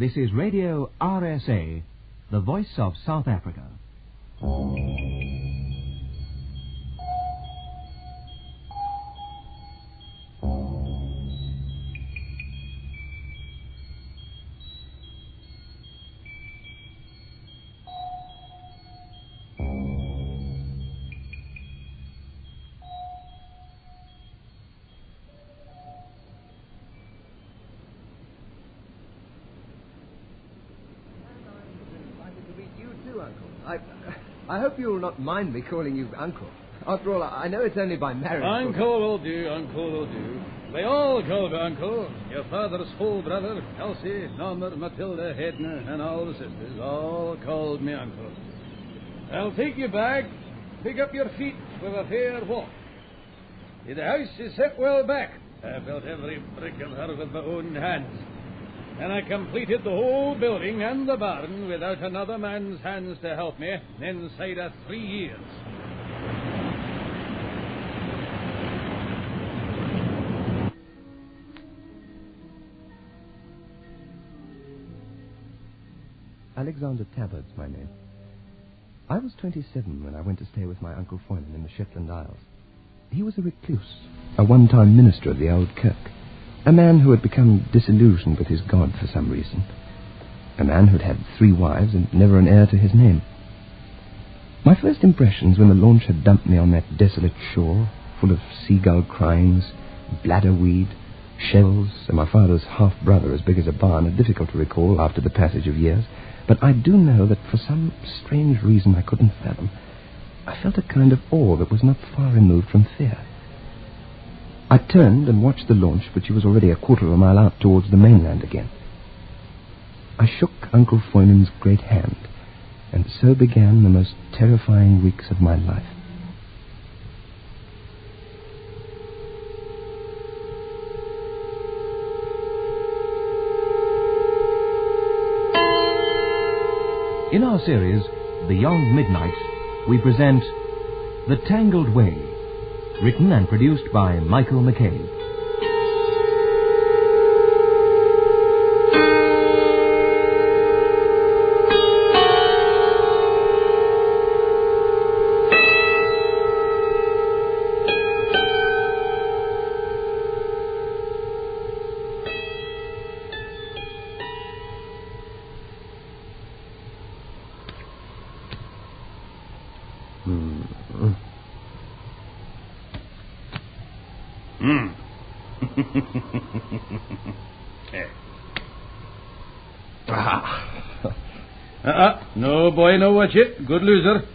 This is Radio RSA, the voice of South Africa. Not mind me calling you Uncle. After all, I know it's only by marriage. Uncle will do, Uncle will do. They all call me Uncle. Your father's full brother, Elsie, Norma, Matilda, Hedna, and all the sisters, all called me Uncle. I'll take you back, pick up your feet with a fair walk. The house is set well back. I built every brick of her with my own hands. And I completed the whole building and the barn without another man's hands to help me inside of three years. Alexander Tabard's my name. I was 27 when I went to stay with my Uncle Foynan in the Shetland Isles. He was a recluse, a one-time minister of the old kirk, a man who had become disillusioned with his God for some reason, a man who'd had three wives and never an heir to his name. My first impressions when the launch had dumped me on that desolate shore, full of seagull cryings, bladderweed, shells, and my father's half-brother as big as a barn, are difficult to recall after the passage of years. But I do know that for some strange reason I couldn't fathom, I felt a kind of awe that was not far removed from fear. I turned and watched the launch, but she was already a quarter of a mile out towards the mainland again. I shook Uncle Foynan's great hand, and so began the most terrifying weeks of my life. In our series, Beyond Midnight, we present The Tangled Way, written and produced by Michael McCabe. No, boy, no watch it. Good loser.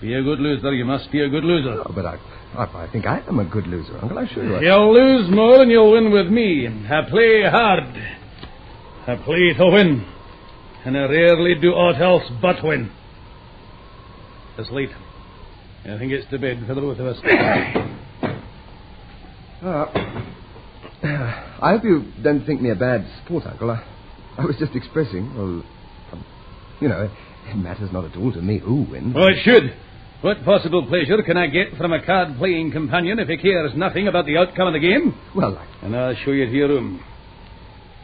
Be a good loser. You must be a good loser. Oh, but I, I, I think I am a good loser, Uncle. I assure you. You'll lose more than you'll win with me. I play hard. I play to win. And I rarely do aught else but win. It's late. I think it's to bed for the both of us. Uh, I hope you don't think me a bad sport, Uncle. I, I was just expressing, well, um, you know, it matters not at all to me who wins. Oh, it should. What possible pleasure can I get from a card playing companion if he cares nothing about the outcome of the game? Well, I, And I'll show you to your room.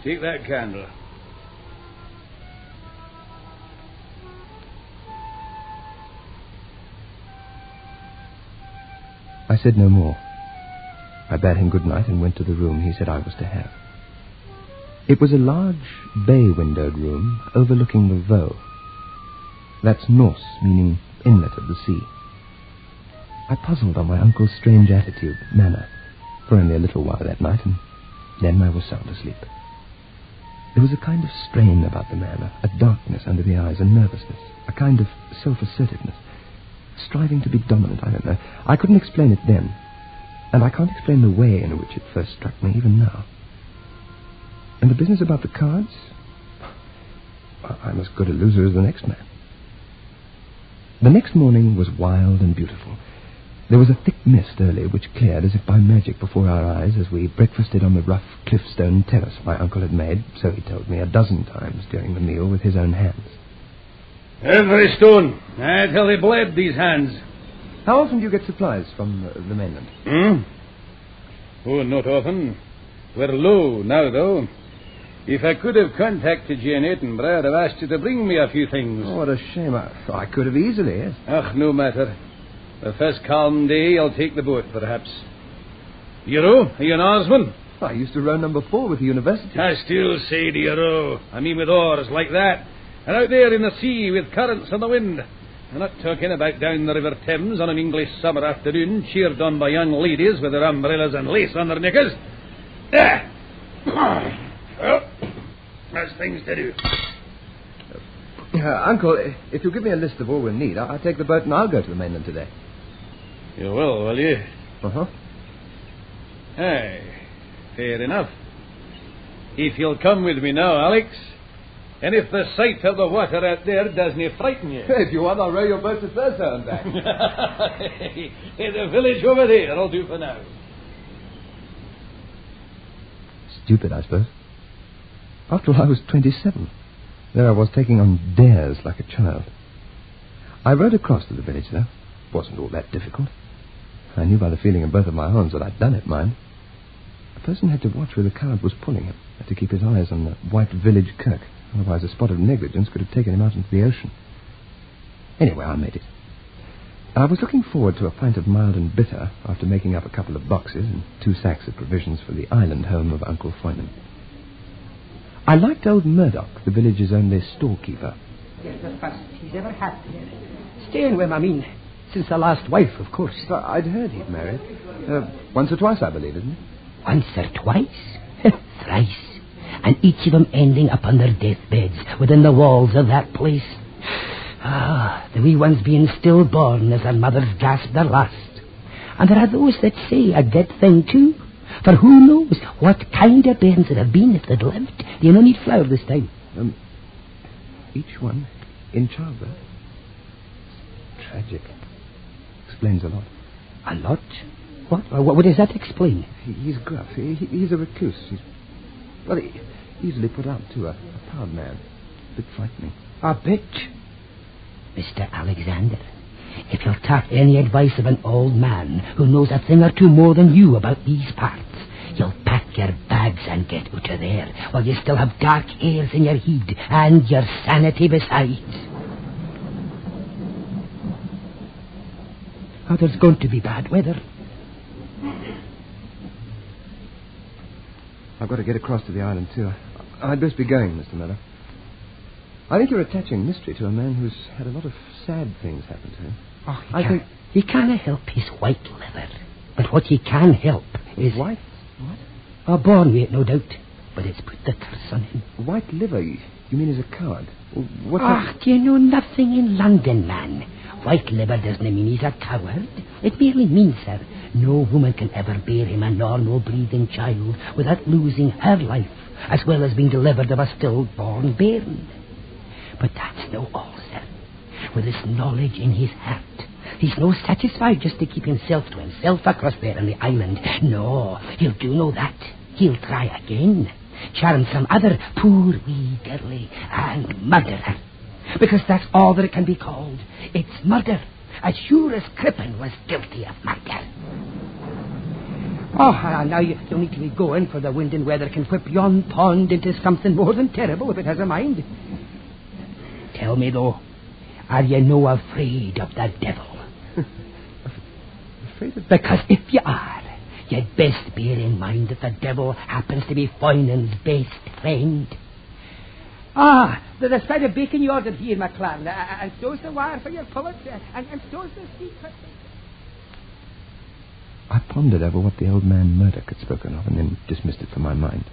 Take that candle. I said no more. I bade him good night and went to the room he said I was to have. It was a large, bay-windowed room overlooking the Voe. That's Norse, meaning inlet of the sea. I puzzled on my uncle's strange attitude, manner, for only a little while that night, and then I was sound asleep. There was a kind of strain about the manner, a, darkness under the eyes, a nervousness, a kind of self-assertiveness, striving to be dominant, I don't know. I couldn't explain it then, and I can't explain the way in which it first struck me, even now. And the business about the cards? I'm as good a loser as the next man. The next morning was wild and beautiful. There was a thick mist early, which cleared as if by magic before our eyes as we breakfasted on the rough cliffstone terrace my uncle had made, so he told me a dozen times during the meal with his own hands. Every stone. I tell they bled these hands. How often do you get supplies from uh, the mainland? Hmm? Oh, not often. We're low now, though. If I could have contacted you in Edinburgh, I'd have asked you to bring me a few things. Oh, what a shame. I I could have easily, yes. Ach, no matter. The first calm day, I'll take the boat, perhaps. You row? Are you an oarsman? I used to row number four with the university. I still say, do you row? I mean with oars like that. And out there in the sea with currents and the wind. I'm not talking about down the River Thames on an English summer afternoon, cheered on by young ladies with their umbrellas and lace on their knickers. Ah! There! Well, there's things to do. Uh, Uncle, if you'll give me a list of all we'll need, I'll, I'll take the boat and I'll go to the mainland today. You will, will you? Uh-huh. Aye, fair enough. If you'll come with me now, Alex, and if the sight of the water out there doesn't frighten you. If you want, I'll row your boat to Thursday and back. hey, the village over there, I'll do for now. Stupid, I suppose. After all, I was 27. There I was taking on dares like a child. I rowed across to the village, though. It wasn't all that difficult. I knew by the feeling in both of my arms that I'd done it, mind. A person had to watch where the current was pulling him, had to keep his eyes on the white village kirk. Otherwise, a spot of negligence could have taken him out into the ocean. Anyway, I made it. I was looking forward to a pint of mild and bitter after making up a couple of boxes and two sacks of provisions for the island home of Uncle Foynan. I liked old Murdoch, the village's only storekeeper. Yes, the first he's ever had here. Staying with him, I mean. Since the last wife, of course. I'd heard he'd married. Uh, once or twice, I believe, isn't it? Once or twice? Thrice. And each of them ending upon their deathbeds within the walls of that place. Ah, the wee ones being stillborn as their mothers gasp their last. And there are those that say a dead thing, too. For who knows what kind of bairns it have been if they'd lived. You no need flour this time. Um, each one in childbirth. Tragic. Explains a lot. A lot? What? What, what does that explain? He, he's gruff. He, he- he's a recluse. He's well, he, easily put out too. A, a proud man. A bit frightening. A bit. Mr. Alexander, if you'll take any advice of an old man who knows a thing or two more than you about these parts, you'll pack your bags and get out of there while you still have dark hairs in your head and your sanity besides. Oh, there's going to be bad weather. I've got to get across to the island too. I'd best be going, Mr. Miller. I think you're attaching mystery to a man who's had a lot of sad things happen to him. Oh, he I can't, think- he can't help his white liver. But what he can help is... White? What? Oh, born with it, no doubt. But it's put the curse on him. White liver? You, mean as a coward? What's Ah, do you know nothing in London, man? White liver doesn't mean he's a coward. It merely means, sir, no woman can ever bear him a normal breathing child without losing her life, as well as being delivered of a stillborn bairn. But that's no all, sir. With this knowledge in his heart, he's no satisfied just to keep himself to himself across there on the island. No, he'll do no that. He'll try again. Charm some other poor wee girlie and murder her. Because that's all that it can be called. It's murder. As sure as Crippen was guilty of murder. Oh, ah, now you don't need to be going, for the wind and weather can whip yon pond into something more than terrible if it has a mind. Tell me, though, are you no afraid of the devil? afraid of... Because if you are, you'd best bear in mind that the devil happens to be Foynan's best friend. Ah, the, the spread of bacon you ordered here, McLaren, uh, and so's the wire for your pullet, uh, and, and so's the secret. I pondered over what the old man Murdoch had spoken of and then dismissed it from my mind.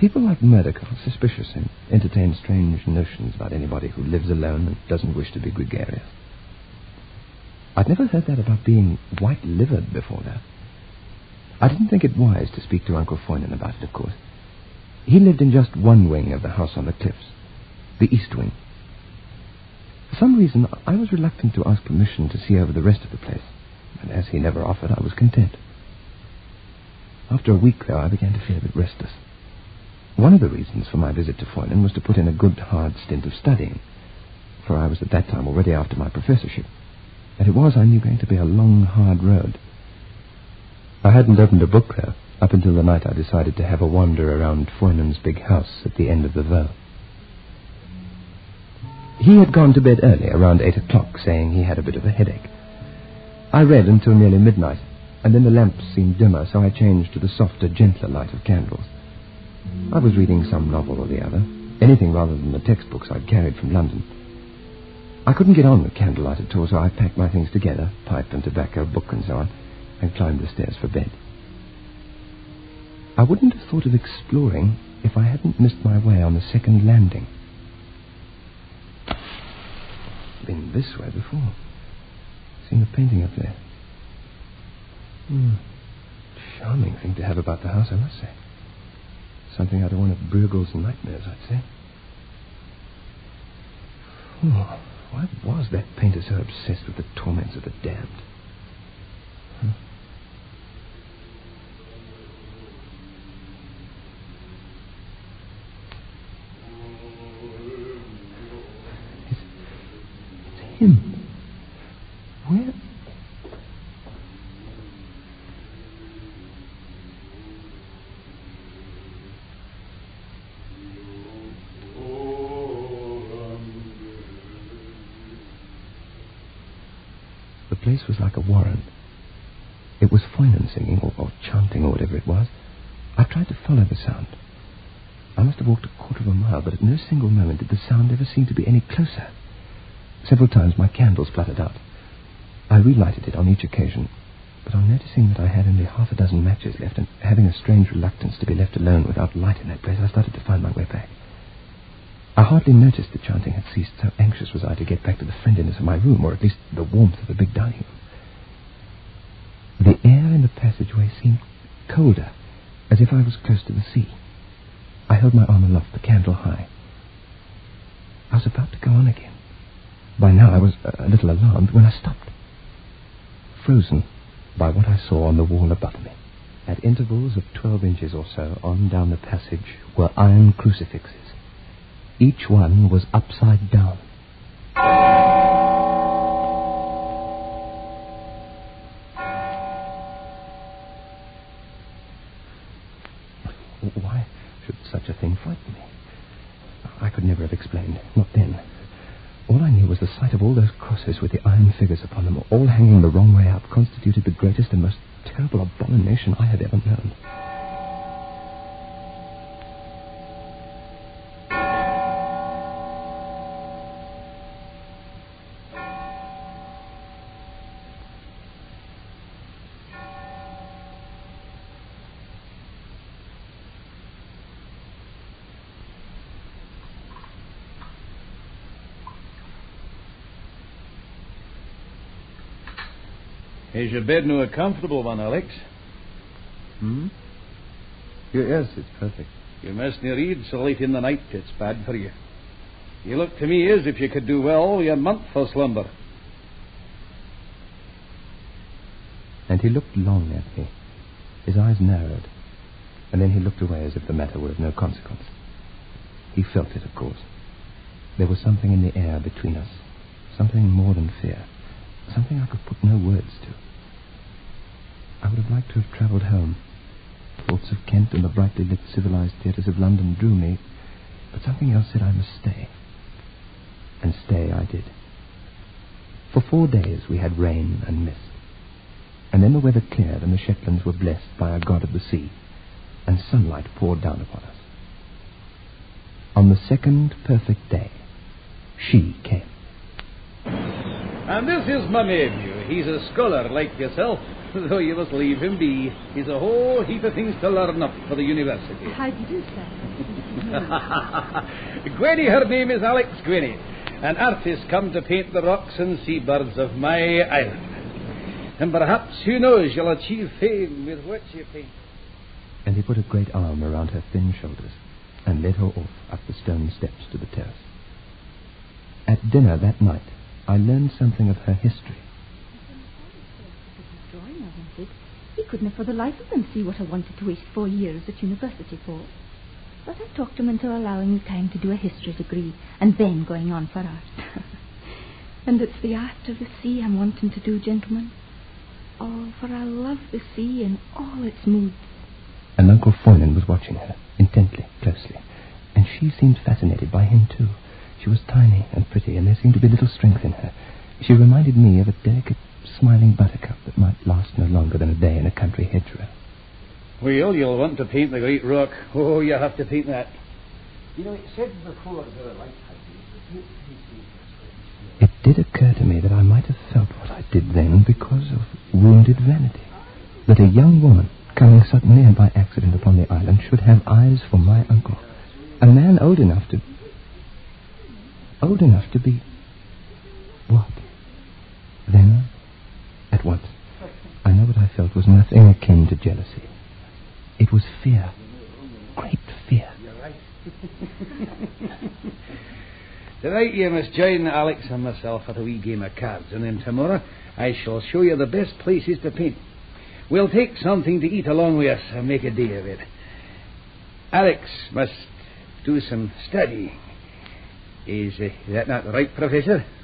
People like Murdoch are suspicious and entertain strange notions about anybody who lives alone and doesn't wish to be gregarious. I'd never heard that about being white-livered before that. I didn't think it wise to speak to Uncle Foynan about it, of course. He lived in just one wing of the house on the cliffs, the east wing. For some reason, I was reluctant to ask permission to see over the rest of the place, and as he never offered, I was content. After a week, though, I began to feel a bit restless. One of the reasons for my visit to Foynan was to put in a good, hard stint of studying, for I was at that time already after my professorship, and it was, I knew, going to be a long, hard road. I hadn't opened a book, there up until the night I decided to have a wander around Foynan's big house at the end of the Voe. He had gone to bed early, around eight o'clock, saying he had a bit of a headache. I read until nearly midnight, and then the lamps seemed dimmer, so I changed to the softer, gentler light of candles. I was reading some novel or the other, anything rather than the textbooks I'd carried from London. I couldn't get on with candlelight at all, so I packed my things together, pipe and tobacco, book and so on, and climbed the stairs for bed. I wouldn't have thought of exploring if I hadn't missed my way on the second landing. Been this way before. Seen the painting up there. Hmm. Charming thing to have about the house, I must say. Something out of one of Bruegel's nightmares, I'd say. Oh, why was that painter so obsessed with the torments of the damned? Huh? The place was like a warren. It was Foynan singing, or, or chanting, or whatever it was. I tried to follow the sound. I must have walked a quarter of a mile, but at no single moment did the sound ever seem to be any closer. Several times my candle spluttered out. I relighted it on each occasion, but on noticing that I had only half a dozen matches left, and having a strange reluctance to be left alone without light in that place, I started to find my way back. I hardly noticed the chanting had ceased, so anxious was I to get back to the friendliness of my room, or at least the warmth of the big dining room. The air in the passageway seemed colder, as if I was close to the sea. I held my arm aloft, the candle high. I was about to go on again. By now I was a little alarmed when I stopped, frozen by what I saw on the wall above me. At intervals of twelve inches or so on down the passage were iron crucifixes. Each one was upside down. Why should such a thing frighten me? I could never have explained, not then. All I knew was the sight of all those crosses with the iron figures upon them, all hanging the wrong way up, constituted the greatest and most terrible abomination I had ever known. Is your bed no a comfortable one, Alex? Hmm? Yes, it's perfect. You mustn't read so late in the night. It's bad for you. You look to me as if you could do well with a month for slumber. And he looked long at me. His eyes narrowed. And then he looked away as if the matter were of no consequence. He felt it, of course. There was something in the air between us. Something more than fear. Something I could put no words to. I would have liked to have travelled home. Thoughts of Kent and the brightly lit civilized theatres of London drew me, but something else said I must stay. And stay I did. For four days we had rain and mist. And then the weather cleared and the Shetlands were blessed by a god of the sea, and sunlight poured down upon us. On the second perfect day, she came. And this is my nephew. He's a scholar like yourself, though you must leave him be. He's a whole heap of things to learn up for the university. How do you do, sir? Gwenny, her name is Alex Gwenny, an artist come to paint the rocks and seabirds of my island. And perhaps, who knows, you'll achieve fame with what you paint. And he put a great arm around her thin shoulders and led her off up the stone steps to the terrace. At dinner that night, I learned something of her history. Wanted. He couldn't for the life of him see what I wanted to waste four years at university for. But I talked him into allowing me time to do a history degree and then going on for art. and it's the art of the sea I'm wanting to do, gentlemen. Oh, for I love the sea in all its moods. and Uncle Foynan was watching her, intently, closely. And she seemed fascinated by him, too. She was tiny and pretty, and there seemed to be little strength in her. She reminded me of a delicate, smiling buttercup that might last no longer than a day in a country hedgerow. Well, you'll want to paint the great rock. Oh, you have to paint that. You know, it said before that a light It did occur to me that I might have felt what I did then because of wounded vanity. That a young woman, coming suddenly and by accident upon the island, should have eyes for my uncle. A man old enough to... Old enough to be... What? Then, at once, I know what I felt was nothing akin to jealousy. It was fear. Great fear. Tonight you must join Alex and myself at a wee game of cards, and then tomorrow I shall show you the best places to paint. We'll take something to eat along with us and make a day of it. Alex must do some studying. Is, uh, that not right, Professor?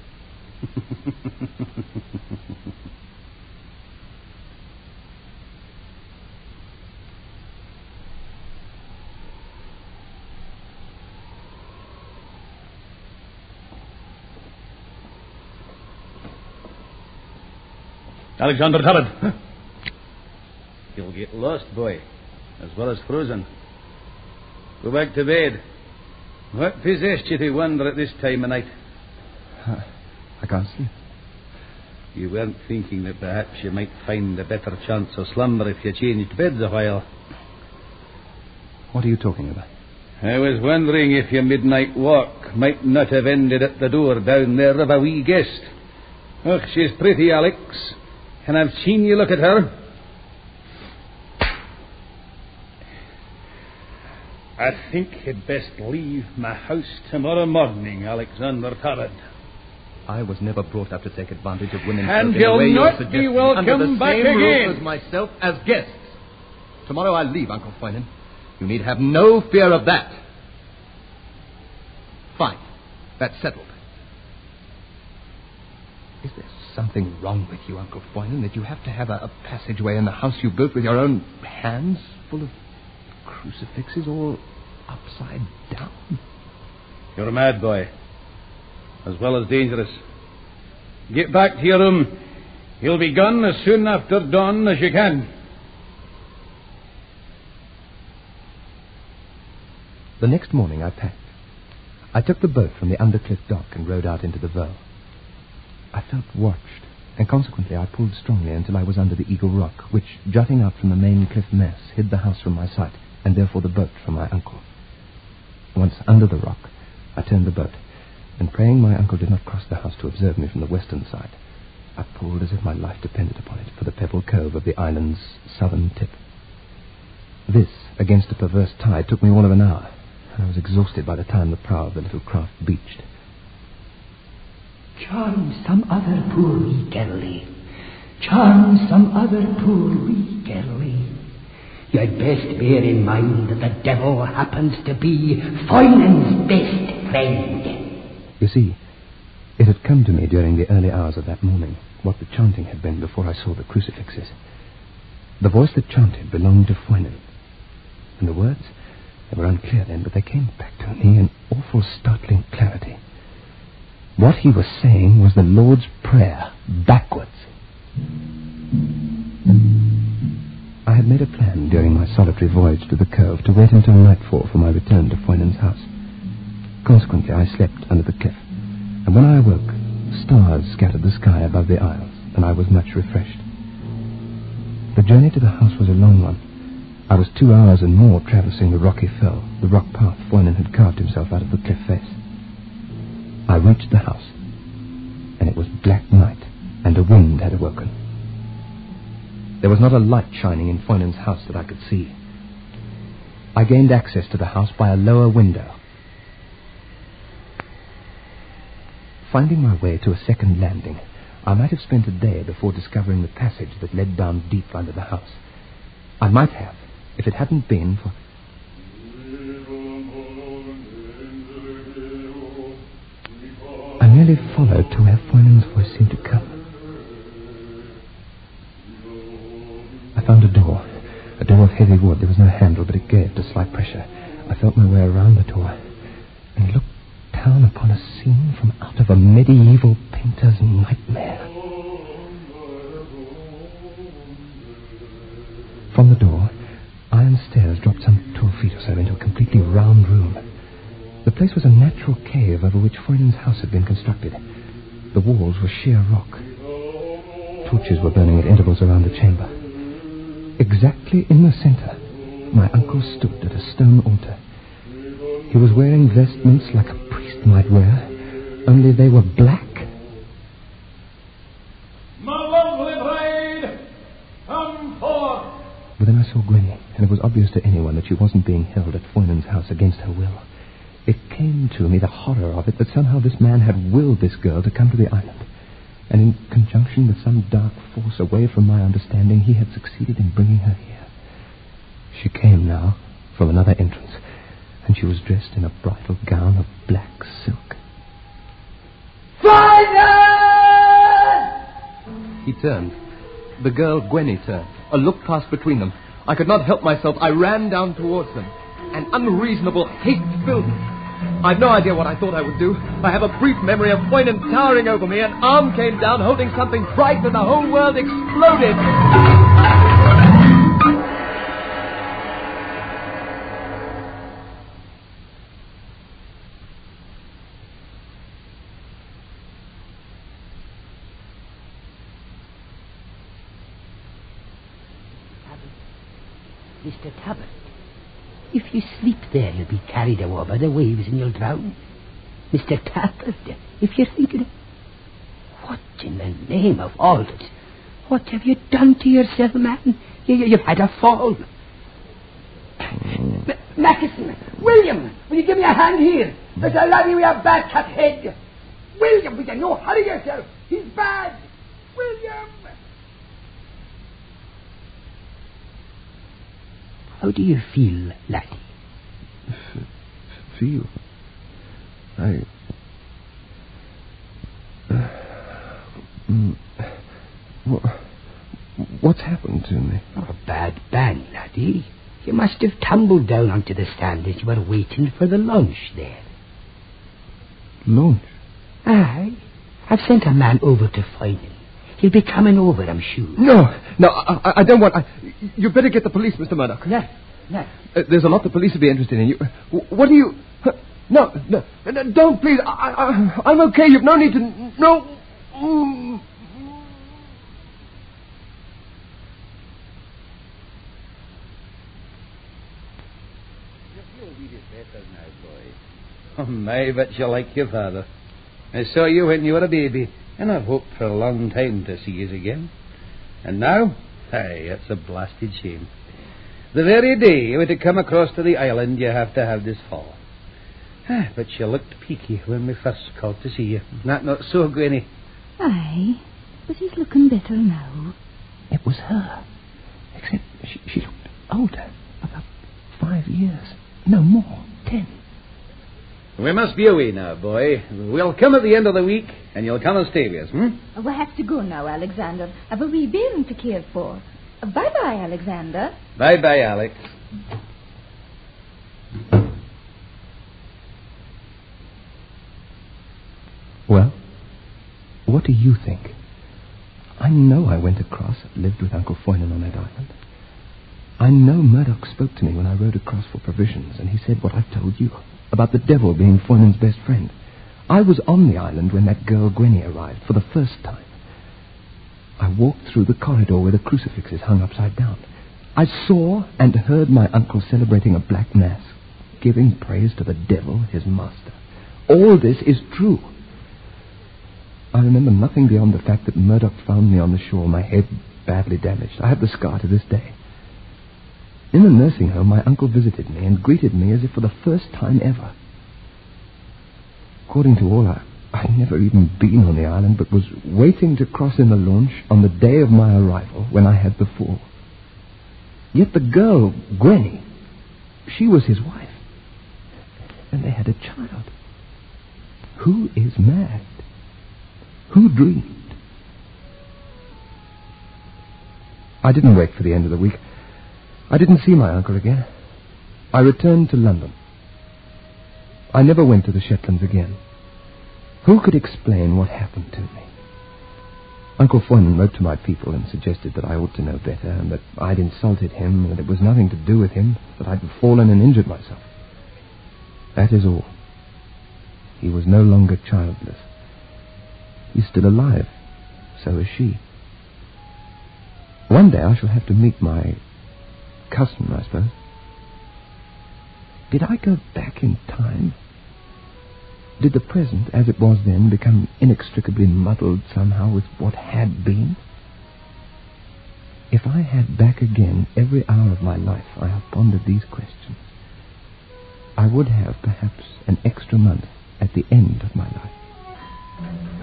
Alexander Talbot. You'll get lost, boy, as well as frozen. Go back to bed. What possessed you to wander at this time of night? I can't sleep. You weren't thinking that perhaps you might find a better chance of slumber if you changed beds a while. What are you talking about? I was wondering if your midnight walk might not have ended at the door down there of a wee guest. Oh, she's pretty, Alex. And I've seen you look at her. I think you'd best leave my house tomorrow morning, Alexander Tarrant. I was never brought up to take advantage of women. And in a you'll way not you're be suggesting, welcome under the back same roof again. as myself as guests. Tomorrow I leave, Uncle Foynan. You need have no fear of that. Fine. That's settled. Is there something wrong with you, Uncle Foynan, that you have to have a, a passageway in the house you built with your own hands, full of crucifixes all upside down? You're a mad boy, as well as dangerous. Get back to your room. You'll be gone as soon after dawn as you can. The next morning I packed. I took the boat from the Undercliff dock and rowed out into the Voe. I felt watched, and consequently I pulled strongly until I was under the Eagle Rock, which, jutting out from the main cliff mass, hid the house from my sight, and therefore the boat from my uncle. Once under the rock, I turned the boat, and praying my uncle did not cross the house to observe me from the western side, I pulled as if my life depended upon it for the pebble cove of the island's southern tip. This, against a perverse tide, took me all of an hour, and I was exhausted by the time the prow of the little craft beached. Charm some other poor wee girlie. Charm some other poor wee girlie. You'd best bear in mind that the devil happens to be Foynan's best friend. You see, it had come to me during the early hours of that morning what the chanting had been before I saw the crucifixes. The voice that chanted belonged to Foynan. And the words, they were unclear then, but they came back to me in awful, startling clarity. What he was saying was the Lord's Prayer, backwards. I had made a plan during my solitary voyage to the cove to wait until nightfall for my return to Foynan's house. Consequently, I slept under the cliff, and when I awoke, stars scattered the sky above the isles, and I was much refreshed. The journey to the house was a long one. I was two hours and more traversing the rocky fell, the rock path Foynan had carved himself out of the cliff face. I reached the house, and it was black night, and a wind had awoken. There was not a light shining in Foynan's house that I could see. I gained access to the house by a lower window. Finding my way to a second landing, I might have spent a day before discovering the passage that led down deep under the house. I might have, if it hadn't been for. Merely followed to where Foynan's voice seemed to come. I found a door, a door of heavy wood. There was no handle, but it gave to slight pressure. I felt my way around the door and looked down upon a scene from out of a medieval painter's nightmare. From the door, iron stairs dropped some twelve feet or so into a completely round room. The place was a natural cave over which Foynan's house had been constructed. The walls were sheer rock. Torches were burning at intervals around the chamber. Exactly in the center, my uncle stood at a stone altar. He was wearing vestments like a priest might wear, only they were black. My lovely bride, come forth. But then I saw Gwenny, and it was obvious to anyone that she wasn't being held at Foynan's house against her will. It came to me, the horror of it, that somehow this man had willed this girl to come to the island. And in conjunction with some dark force away from my understanding, he had succeeded in bringing her here. She came now from another entrance, and she was dressed in a bridal gown of black silk. He turned. The girl, Gwenny, turned. A look passed between them. I could not help myself. I ran down towards them. An unreasonable hate filled me. I've no idea what I thought I would do. I have a brief memory of Foynan towering over me. An arm came down holding something bright, and the whole world exploded. Carried by the waves and you'll drown. Mr. Tappert, if you're thinking of... What in the name of all that's... What have you done to yourself, man? You, you've had a fall. Mm. M- Mackison, William, will you give me a hand here? There's a laddie with a bad cat head. William, will you no hurry yourself? He's bad. William! How do you feel, laddie? Feel. I. Mm. Wha- What's happened to me? Oh, a bad bang, laddie. You must have tumbled down onto the stand as you were waiting for the lunch there. Lunch. Aye. I've sent a man over to find him. He'll be coming over, I'm sure. No, no, I, I- don't want. I, you better get the police, Mr. Murdoch. No, no. Uh, there's a lot the police would be interested in. You, what do you? No, no, no, don't please. I, I, I'm okay. You've no need to. No. Mm. Oh, my, but you like your father. I saw you when you were a baby, and I've hoped for a long time to see you again. And now? Aye, it's a blasted shame. The very day you were to come across to the island, you have to have this fall. Ah, but you looked peaky when we first called to see you. That not so, Gwenny? Aye, but he's looking better now. It was her. Except she, she looked older. About five years. No more. Ten. We must be away now, boy. We'll come at the end of the week, and you'll come and stay with us, hmm? We have to go now, Alexander. I've a wee bairn to care for. Bye bye, Alexander. Bye bye, Alex. Well, what do you think? I know I went across, lived with Uncle Foynan on that island. I know Murdoch spoke to me when I rode across for provisions, and he said what I've told you about the devil being Foynan's best friend. I was on the island when that girl Gwenny arrived for the first time. I walked through the corridor where the crucifix is hung upside down. I saw and heard my uncle celebrating a black mass, giving praise to the devil, his master. All this is true. I remember nothing beyond the fact that Murdoch found me on the shore, my head badly damaged. I have the scar to this day. In the nursing home, my uncle visited me and greeted me as if for the first time ever. According to all, I, I'd never even been on the island, but was waiting to cross in the launch on the day of my arrival when I had the fall. Yet the girl, Gwenny, she was his wife. And they had a child. Who is mad? Who dreamed? I didn't wait for the end of the week. I didn't see my uncle again. I returned to London. I never went to the Shetlands again. Who could explain what happened to me? Uncle Fun wrote to my people and suggested that I ought to know better, and that I'd insulted him, and that it was nothing to do with him, that I'd fallen and injured myself. That is all. He was no longer childless. He's still alive. So is she. One day I shall have to meet my cousin, I suppose. Did I go back in time? Did the present, as it was then, become inextricably muddled somehow with what had been? If I had back again every hour of my life, I have pondered these questions. I would have perhaps an extra month at the end of my life.